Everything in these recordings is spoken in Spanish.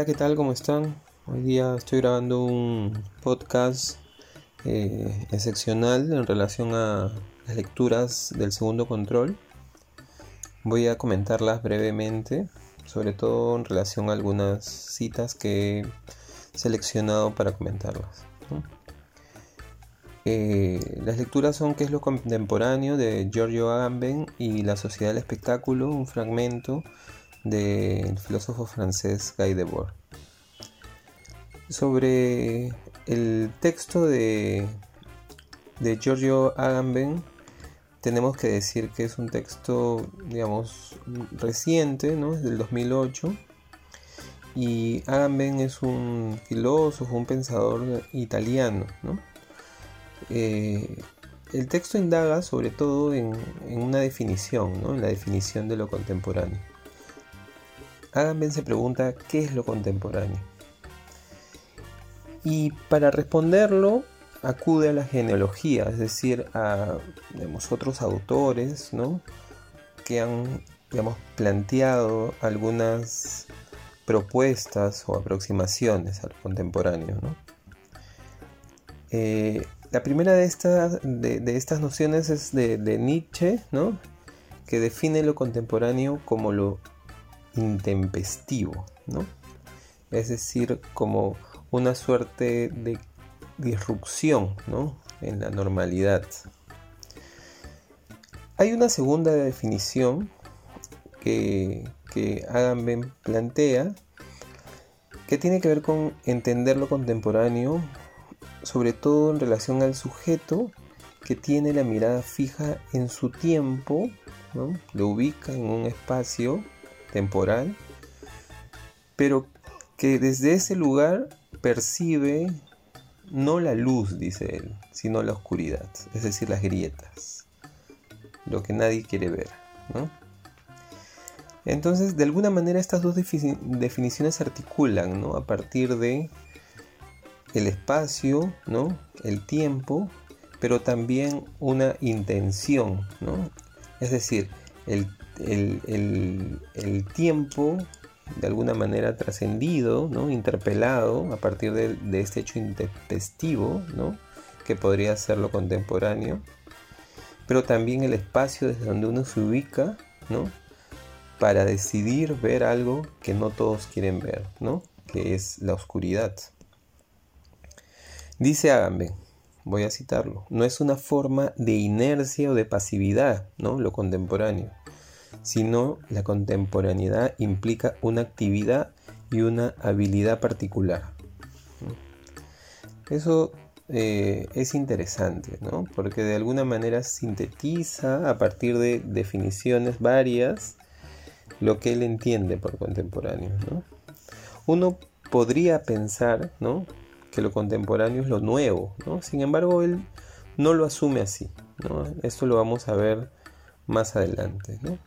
Hola, ¿qué tal? ¿Cómo están? Hoy día estoy grabando un podcast eh, excepcional en relación a las lecturas del segundo control. Voy a comentarlas brevemente, sobre todo en relación a algunas citas que he seleccionado para comentarlas. Eh, las lecturas son ¿Qué es lo contemporáneo? de Giorgio Agamben y La sociedad del espectáculo, un fragmento del filósofo francés Guy Debord. Sobre el texto de, de Giorgio Agamben, tenemos que decir que es un texto, digamos, reciente, ¿no? Es del 2008. Y Agamben es un filósofo, un pensador italiano, eh, el texto indaga sobre todo en, en una definición, ¿no? en la definición de lo contemporáneo. Agamben se pregunta qué es lo contemporáneo. Y para responderlo acude a la genealogía, es decir, a otros autores ¿no? que han digamos, planteado algunas propuestas o aproximaciones al contemporáneo. Eh, la primera de estas, de, estas nociones es de, de Nietzsche, ¿no? que define lo contemporáneo como lo intempestivo, ¿no? Es decir, como una suerte de disrupción, ¿no? En la normalidad. Hay una segunda definición que, que Agamben plantea que tiene que ver con entender lo contemporáneo, sobre todo en relación al sujeto que tiene la mirada fija en su tiempo, ¿no? lo ubica en un espacio temporal, pero que desde ese lugar percibe no la luz, dice él, sino la oscuridad, es decir, las grietas, lo que nadie quiere ver, Entonces, de alguna manera estas dos definiciones se articulan, ¿no? A partir de el espacio, ¿no? El tiempo, pero también una intención, ¿no? Es decir, el el, tiempo de alguna manera trascendido, ¿no? interpelado a partir de, este hecho intempestivo, ¿no? que podría ser lo contemporáneo, pero también el espacio desde donde uno se ubica, ¿no? para decidir ver algo que no todos quieren ver, ¿no? que es la oscuridad. Dice Agamben, voy a citarlo, no es una forma de inercia o de pasividad, ¿no? lo contemporáneo sino la contemporaneidad implica una actividad y una habilidad particular. Eso eh, es interesante, ¿no? porque de alguna manera sintetiza a partir de definiciones varias lo que él entiende por contemporáneo. Uno podría pensar ¿no? que lo contemporáneo es lo nuevo, ¿no? sin embargo él no lo asume así. Esto lo vamos a ver más adelante. ¿no?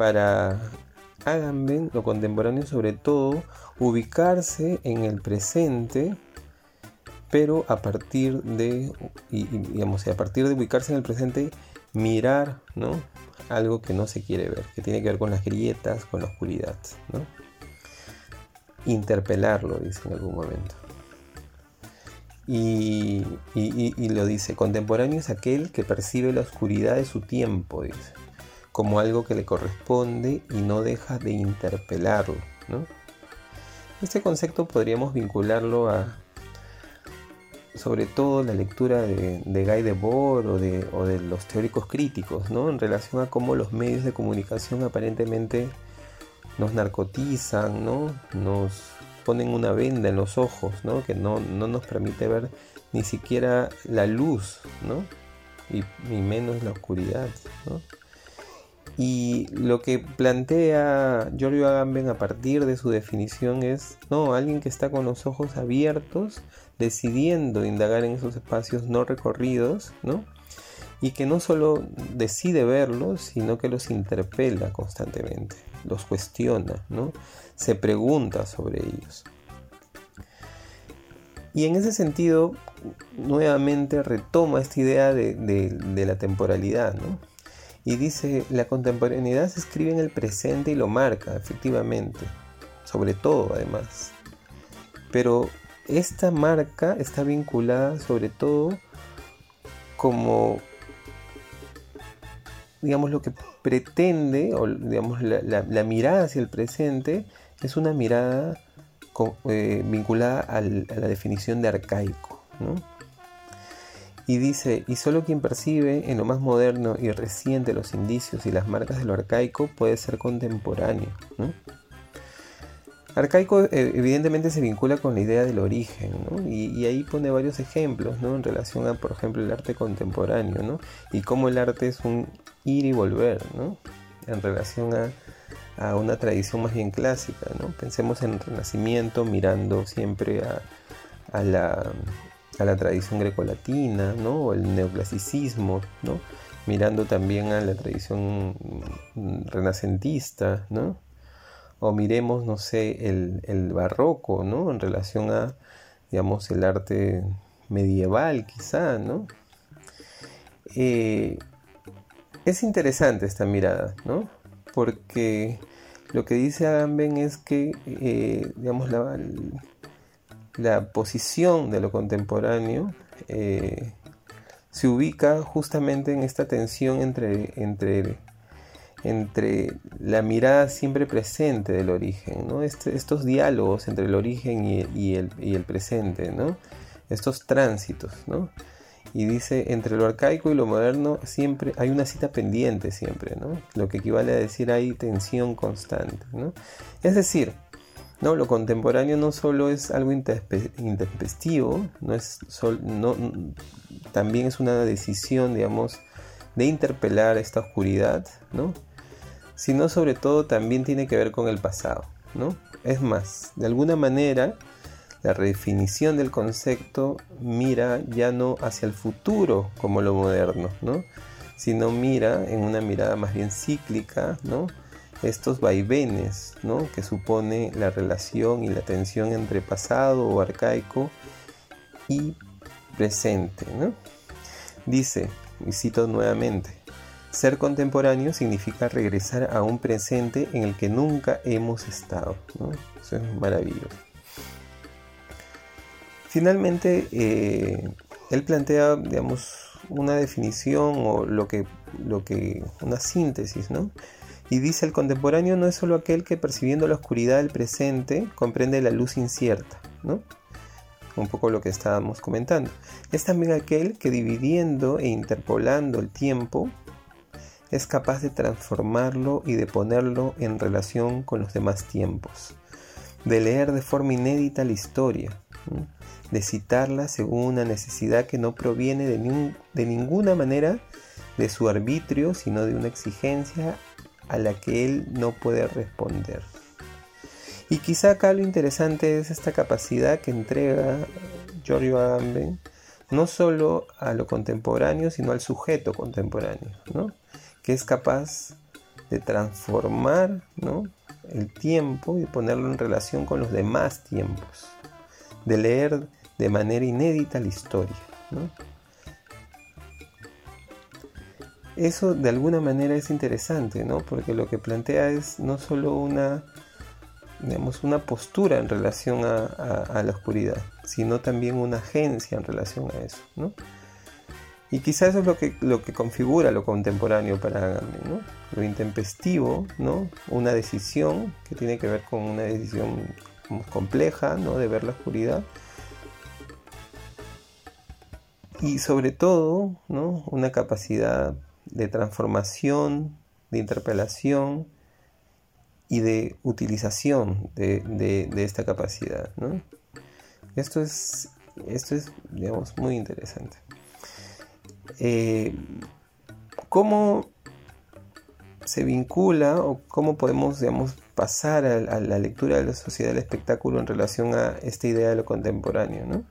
Para Agamben, lo contemporáneo sobre todo, ubicarse en el presente, pero a partir de, digamos, a partir de ubicarse en el presente, mirar, ¿no? Algo que no se quiere ver, que tiene que ver con las grietas, con la oscuridad, ¿no? Interpelarlo, dice en algún momento. Y, y, lo dice, contemporáneo es aquel que percibe la oscuridad de su tiempo, dice como algo que le corresponde y no deja de interpelarlo. Este concepto podríamos vincularlo a sobre todo la lectura de, Guy Debord o de, o de los teóricos críticos, ¿no? en relación a cómo los medios de comunicación aparentemente nos narcotizan, ¿no? nos ponen una venda en los ojos, ¿no? que no, nos permite ver ni siquiera la luz, ¿no? y, y menos la oscuridad. ¿no? Y lo que plantea Giorgio Agamben a partir de su definición es, no, alguien que está con los ojos abiertos, decidiendo indagar en esos espacios no recorridos, ¿no? Y que no solo decide verlos, sino que los interpela constantemente, los cuestiona, ¿no? Se pregunta sobre ellos. Y en ese sentido, nuevamente retoma esta idea de, de la temporalidad, ¿no? Y dice, la contemporaneidad se escribe en el presente y lo marca, efectivamente. sobre todo además. Pero esta marca está vinculada sobre todo como digamos lo que pretende o digamos la, mirada hacia el presente es una mirada eh, vinculada a la definición de arcaico y dice y solo quien percibe en lo más moderno y reciente los indicios y las marcas de lo arcaico puede ser contemporáneo Arcaico eh, evidentemente se vincula con la idea del origen, ¿no? y, ahí pone varios ejemplos ¿no? en relación a, por ejemplo, el arte contemporáneo, ¿no? y cómo el arte es un ir y volver, ¿no? en relación a, una tradición más bien clásica. ¿no? Pensemos en el Renacimiento mirando siempre a, la, a la, tradición grecolatina, ¿no? o el neoclasicismo, ¿no? mirando también a la tradición renacentista, ¿no? o miremos, no sé, el, barroco, ¿no? En relación a, digamos, el arte medieval quizá, ¿no? Eh, es interesante esta mirada, ¿no? Porque lo que dice Agamben es que, eh, digamos, la, la, posición de lo contemporáneo eh, se ubica justamente en esta tensión entre, entre entre la mirada siempre presente del origen. Este, estos diálogos entre el origen y, el, presente, ¿no? estos tránsitos. Y dice, entre lo arcaico y lo moderno siempre hay una cita pendiente, siempre, ¿no? lo que equivale a decir hay tensión constante. Es decir, ¿no? lo contemporáneo no solo es algo intempestivo, no es no, también es una decisión, digamos, de interpelar esta oscuridad, ¿no? sino sobre todo también tiene que ver con el pasado, ¿no? Es más, de alguna manera, la redefinición del concepto mira ya no hacia el futuro como lo moderno, ¿no? sino mira en una mirada más bien cíclica, ¿no? Estos vaivenes ¿no? que supone la relación y la tensión entre pasado o arcaico y presente. ¿no? Dice, y cito nuevamente, ser contemporáneo significa regresar a un presente en el que nunca hemos estado. Eso es maravilloso. Finalmente, eh, él plantea, digamos, una definición o lo que, lo que, una síntesis, ¿no? Y dice, el contemporáneo no es solo aquel que percibiendo la oscuridad del presente comprende la luz incierta, ¿no? Un poco lo que estábamos comentando. Es también aquel que dividiendo e interpolando el tiempo es capaz de transformarlo y de ponerlo en relación con los demás tiempos, de leer de forma inédita la historia, de citarla según una necesidad que no proviene de, de ninguna manera de su arbitrio, sino de una exigencia a la que él no puede responder. Y quizá acá lo interesante es esta capacidad que entrega Giorgio Agamben no solo a lo contemporáneo, sino al sujeto contemporáneo, ¿no? que es capaz de transformar el tiempo y ponerlo en relación con los demás tiempos, de leer de manera inédita la historia. Eso de alguna manera es interesante, ¿no? porque lo que plantea es no solo una, digamos, una postura en relación a, la oscuridad, sino también una agencia en relación a eso. ¿no? Y quizás eso es lo que, lo que configura lo contemporáneo para Agamben, ¿no? Lo intempestivo, ¿no? Una decisión que tiene que ver con una decisión compleja, ¿no? De ver la oscuridad. Y sobre todo, ¿no? Una capacidad de transformación, de interpelación y de utilización de, de esta capacidad, ¿no? Esto es, esto es, digamos, muy interesante. Eh, ¿Cómo se vincula o cómo podemos, digamos, pasar a, la lectura de la sociedad del espectáculo en relación a esta idea de lo contemporáneo, ¿no?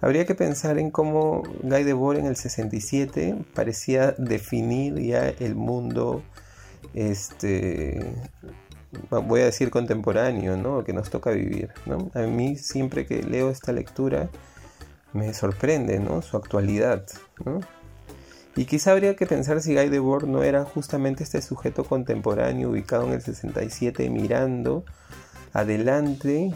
Habría que pensar en cómo Guy Debord en el 67 parecía definir ya el mundo, este, voy a decir contemporáneo, ¿no? Que nos toca vivir, ¿no? A mí siempre que leo esta lectura me sorprende, ¿no? Su actualidad, ¿no? Y quizá habría que pensar si Guy Debord no era justamente este sujeto contemporáneo ubicado en el 67 mirando adelante,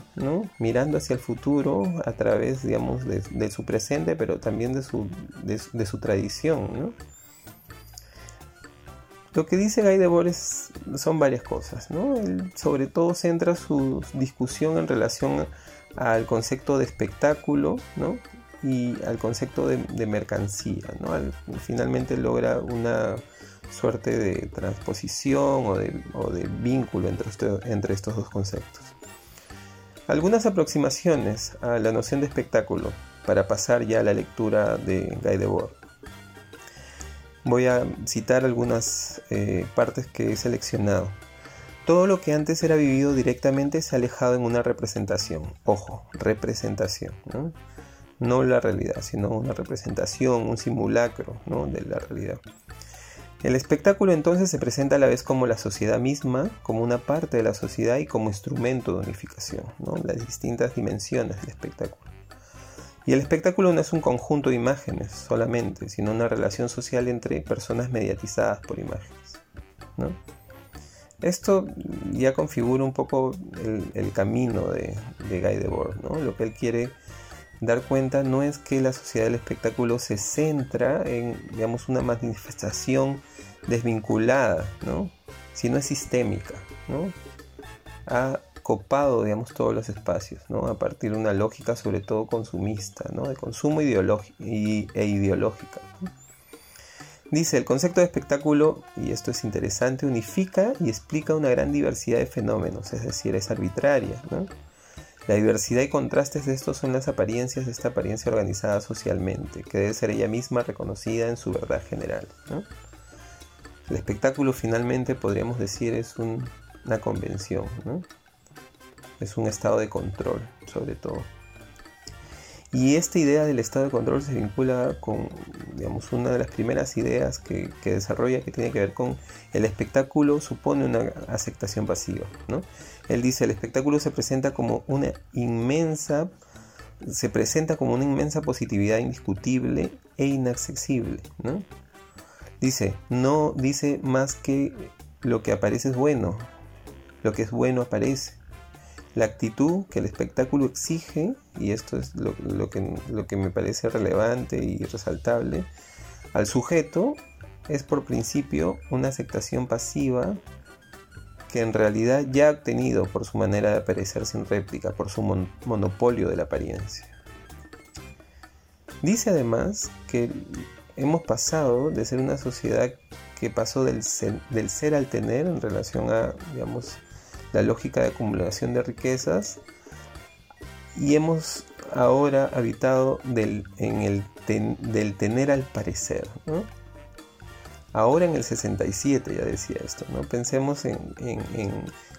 mirando hacia el futuro a través, digamos, de, su presente, pero también de su, de, su tradición. Lo que dice Guy Debord son varias cosas. Él sobre todo centra su discusión en relación al concepto de espectáculo y al concepto de, mercancía. finalmente logra una suerte de transposición o de, vínculo entre, entre estos dos conceptos. Algunas aproximaciones a la noción de espectáculo para pasar ya a la lectura de Guy Debord. Voy a citar algunas eh, partes que he seleccionado. Todo lo que antes era vivido directamente se ha alejado en una representación. Ojo, representación. ¿no? no la realidad, sino una representación, un simulacro ¿no? de la realidad. El espectáculo entonces se presenta a la vez como la sociedad misma, como una parte de la sociedad y como instrumento de unificación, las distintas dimensiones del espectáculo. Y el espectáculo no es un conjunto de imágenes solamente, sino una relación social entre personas mediatizadas por imágenes. Esto ya configura un poco el, camino de, Guy Debord, lo que él quiere dar cuenta no es que la sociedad del espectáculo se centra en, digamos, una manifestación desvinculada, ¿no? sino es sistémica, ¿no? Ha copado, digamos, todos los espacios, ¿no? A partir de una lógica sobre todo consumista, ¿no? De consumo ideológico e ideológica. Dice, el concepto de espectáculo, y esto es interesante, unifica y explica una gran diversidad de fenómenos, es decir, es arbitraria, ¿no? La diversidad y contrastes de estos son las apariencias de esta apariencia organizada socialmente, que debe ser ella misma reconocida en su verdad general. El espectáculo finalmente podríamos decir es una convención, es un estado de control sobre todo. Y esta idea del estado de control se vincula con, digamos, una de las primeras ideas que, desarrolla que tiene que ver con el espectáculo supone una aceptación pasiva. Él dice, el espectáculo se presenta como una inmensa, se presenta como una inmensa positividad indiscutible e inaccesible. ¿no? Dice, no dice más que lo que aparece es bueno, lo que es bueno aparece. La actitud que el espectáculo exige, y esto es lo, lo que me parece relevante y resaltable, al sujeto es por principio una aceptación pasiva que en realidad ya ha obtenido por su manera de aparecer sin réplica, por su monopolio de la apariencia. Dice además que hemos pasado de ser una sociedad que pasó del ser al tener en relación a, digamos, la lógica de acumulación de riquezas y hemos ahora habitado del, en el del tener al parecer. Ahora en el 67 ya decía esto, ¿no? pensemos en,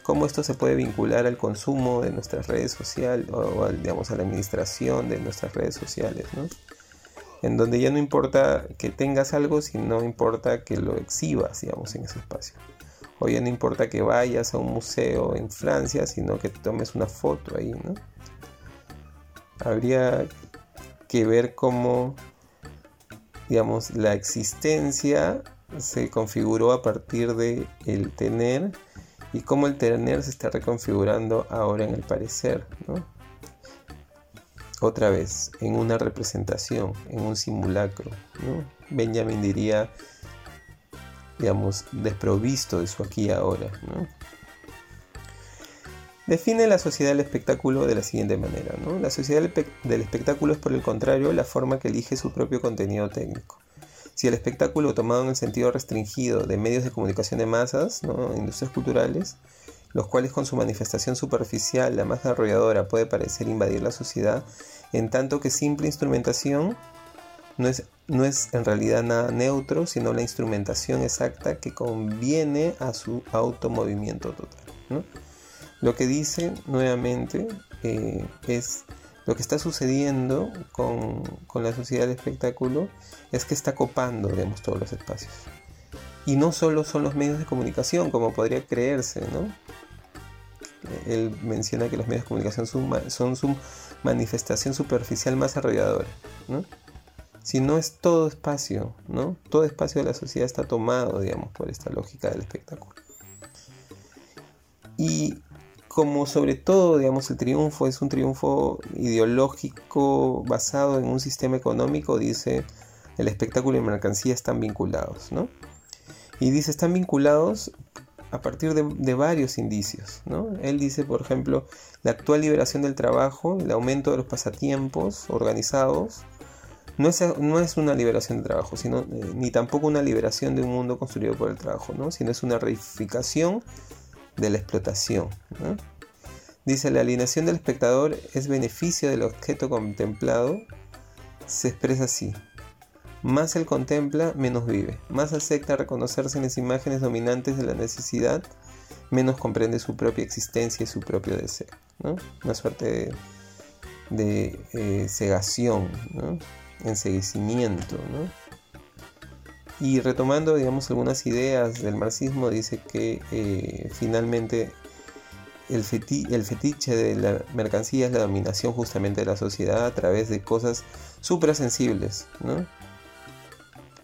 cómo esto se puede vincular al consumo de nuestras redes sociales o, digamos, a la administración de nuestras redes sociales. en donde ya no importa que tengas algo, sino importa que lo exhibas, digamos, en ese espacio. Hoy no importa que vayas a un museo en Francia, sino que tomes una foto ahí, ¿no? Habría que ver cómo, digamos, la existencia se configuró a partir de el tener y cómo el tener se está reconfigurando ahora en el parecer, ¿no? Otra vez, en una representación, en un simulacro, ¿no? Benjamin diría digamos, desprovisto de su aquí y ahora. Define la sociedad del espectáculo de la siguiente manera. La sociedad del espectáculo es, por el contrario, la forma que elige su propio contenido técnico. Si el espectáculo tomado en el sentido restringido de medios de comunicación de masas, industrias culturales, los cuales con su manifestación superficial, la más arrolladora, puede parecer invadir la sociedad, en tanto que simple instrumentación no es, no es en realidad nada neutro, sino la instrumentación exacta que conviene a su automovimiento total. Lo que dice nuevamente eh, es lo que está sucediendo con, la sociedad del espectáculo es que está copando digamos, todos los espacios. Y no solo son los medios de comunicación, como podría creerse, ¿no? Él menciona que los medios de comunicación son, son su manifestación superficial más arrolladora, ¿no? si no es todo espacio, ¿no? Todo espacio de la sociedad está tomado, digamos, por esta lógica del espectáculo. Y como sobre todo, digamos, el triunfo es un triunfo ideológico basado en un sistema económico, dice, el espectáculo y mercancía están vinculados, ¿no? Y dice, están vinculados a partir de, varios indicios, ¿no? Él dice, por ejemplo, la actual liberación del trabajo, el aumento de los pasatiempos organizados, no es, no es una liberación del trabajo, sino, eh, ni tampoco una liberación de un mundo construido por el trabajo, ¿no? sino es una reificación de la explotación. Dice, la alineación del espectador es beneficio del objeto contemplado, se expresa así. Más él contempla, menos vive. Más acepta reconocerse en las imágenes dominantes de la necesidad, menos comprende su propia existencia y su propio deseo. Una suerte de, de eh, cegación, ¿no? enseguecimiento. Y retomando, digamos, algunas ideas del marxismo, dice que eh, finalmente el, el, fetiche de la mercancía es la dominación justamente de la sociedad a través de cosas suprasensibles, ¿no?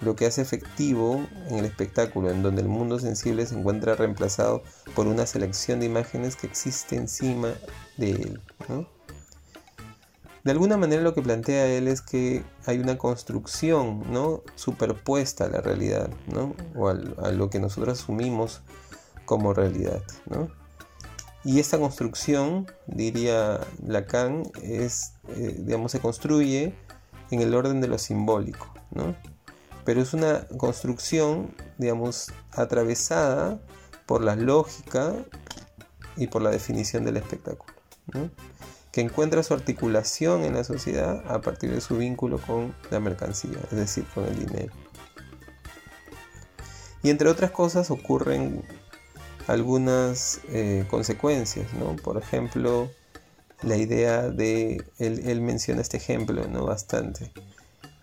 Lo que hace efectivo en el espectáculo, en donde el mundo sensible se encuentra reemplazado por una selección de imágenes que existe encima de él, de alguna manera lo que plantea él es que hay una construcción ¿no? superpuesta a la realidad, ¿no? o a lo que nosotros asumimos como realidad. ¿no? Y esta construcción, diría Lacan, es, eh, digamos, se construye en el orden de lo simbólico, ¿no? pero es una construcción, digamos, atravesada por la lógica y por la definición del espectáculo. ¿no? Que encuentra su articulación en la sociedad a partir de su vínculo con la mercancía, es decir, con el dinero. Y entre otras cosas ocurren algunas eh, consecuencias, ¿no? Por ejemplo, la idea de, él, menciona este ejemplo, ¿no? Bastante.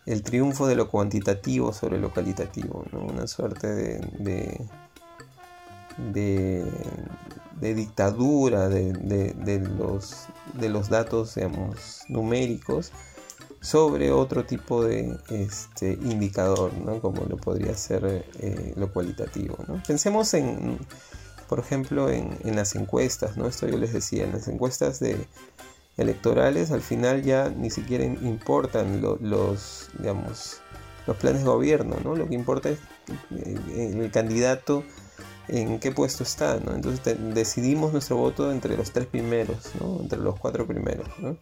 El triunfo de lo cuantitativo sobre lo cualitativo, ¿no? Una suerte de, de de dictadura de, los, de los datos numéricos sobre otro tipo de este, indicador, como lo podría ser eh, lo cualitativo. Pensemos en, por ejemplo, en, las encuestas, ¿no? esto yo les decía, en las encuestas de electorales al final ya ni siquiera importan los, digamos, los planes de gobierno, ¿no? lo que importa es eh, el candidato en qué puesto está, ¿no? Entonces decidimos nuestro voto entre los tres primeros, ¿no? Entre los cuatro primeros, ¿no?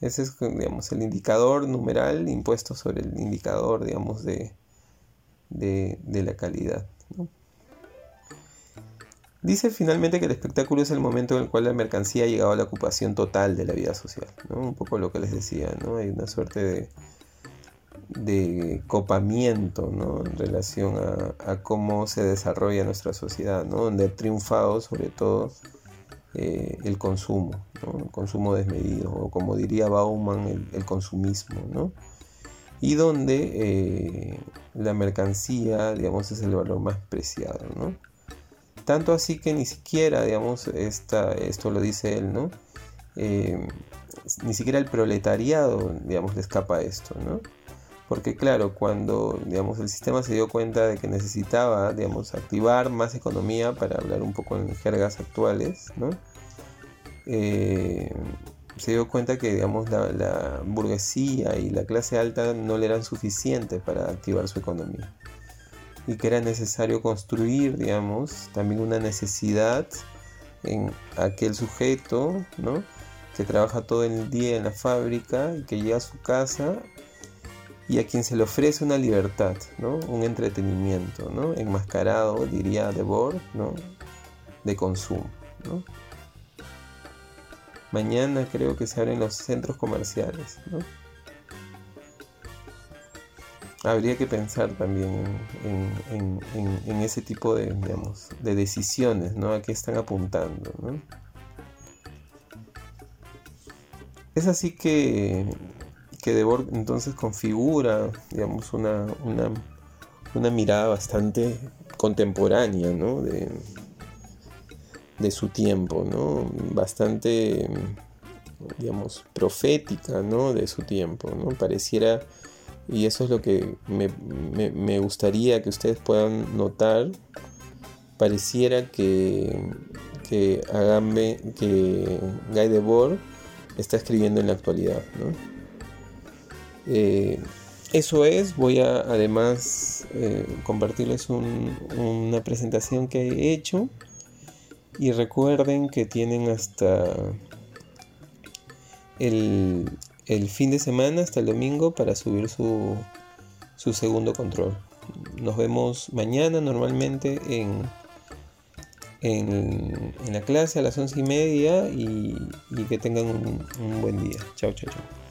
Ese es, digamos, el indicador numeral impuesto sobre el indicador, digamos, de, de, la calidad, Dice finalmente que el espectáculo es el momento en el cual la mercancía ha llegado a la ocupación total de la vida social, ¿no? Un poco lo que les decía, ¿no? Hay una suerte de de copamiento ¿no? en relación a, cómo se desarrolla nuestra sociedad, ¿no? donde ha triunfado sobre todo eh, el consumo, el consumo desmedido, o como diría Bauman, el, consumismo, ¿no? y donde eh, la mercancía digamos, es el valor más preciado. ¿no? Tanto así que ni siquiera, digamos, esta, esto lo dice él, ¿no? Eh, ni siquiera el proletariado, digamos, le escapa a esto, ¿no? Porque claro, cuando digamos, el sistema se dio cuenta de que necesitaba digamos, activar más economía, para hablar un poco en jergas actuales, ¿no? Eh, se dio cuenta que digamos, la, burguesía y la clase alta no le eran suficientes para activar su economía. Y que era necesario construir digamos, también una necesidad en aquel sujeto ¿no? que trabaja todo el día en la fábrica y que llega a su casa y a quien se le ofrece una libertad, ¿no? un entretenimiento, ¿no? enmascarado, diría Debord, ¿no? de consumo. Mañana creo que se abren los centros comerciales. ¿no? Habría que pensar también en, en, ese tipo de, digamos, de decisiones, ¿no? A qué están apuntando, ¿no? Es así que que Debord entonces configura, digamos, una, una, mirada bastante contemporánea, ¿no? De, de su tiempo, ¿no? Bastante, digamos, profética, ¿no? De su tiempo, ¿no? Pareciera, y eso es lo que me, me gustaría que ustedes puedan notar, pareciera que, que Agambe, que Guy Debord está escribiendo en la actualidad. Eh, eso es, voy a además eh, compartirles una presentación que he hecho y recuerden que tienen hasta el, fin de semana, hasta el domingo, para subir su, su segundo control. Nos vemos mañana normalmente en, la clase a las once y media y, que tengan un, un buen día. Chao, chao, chao.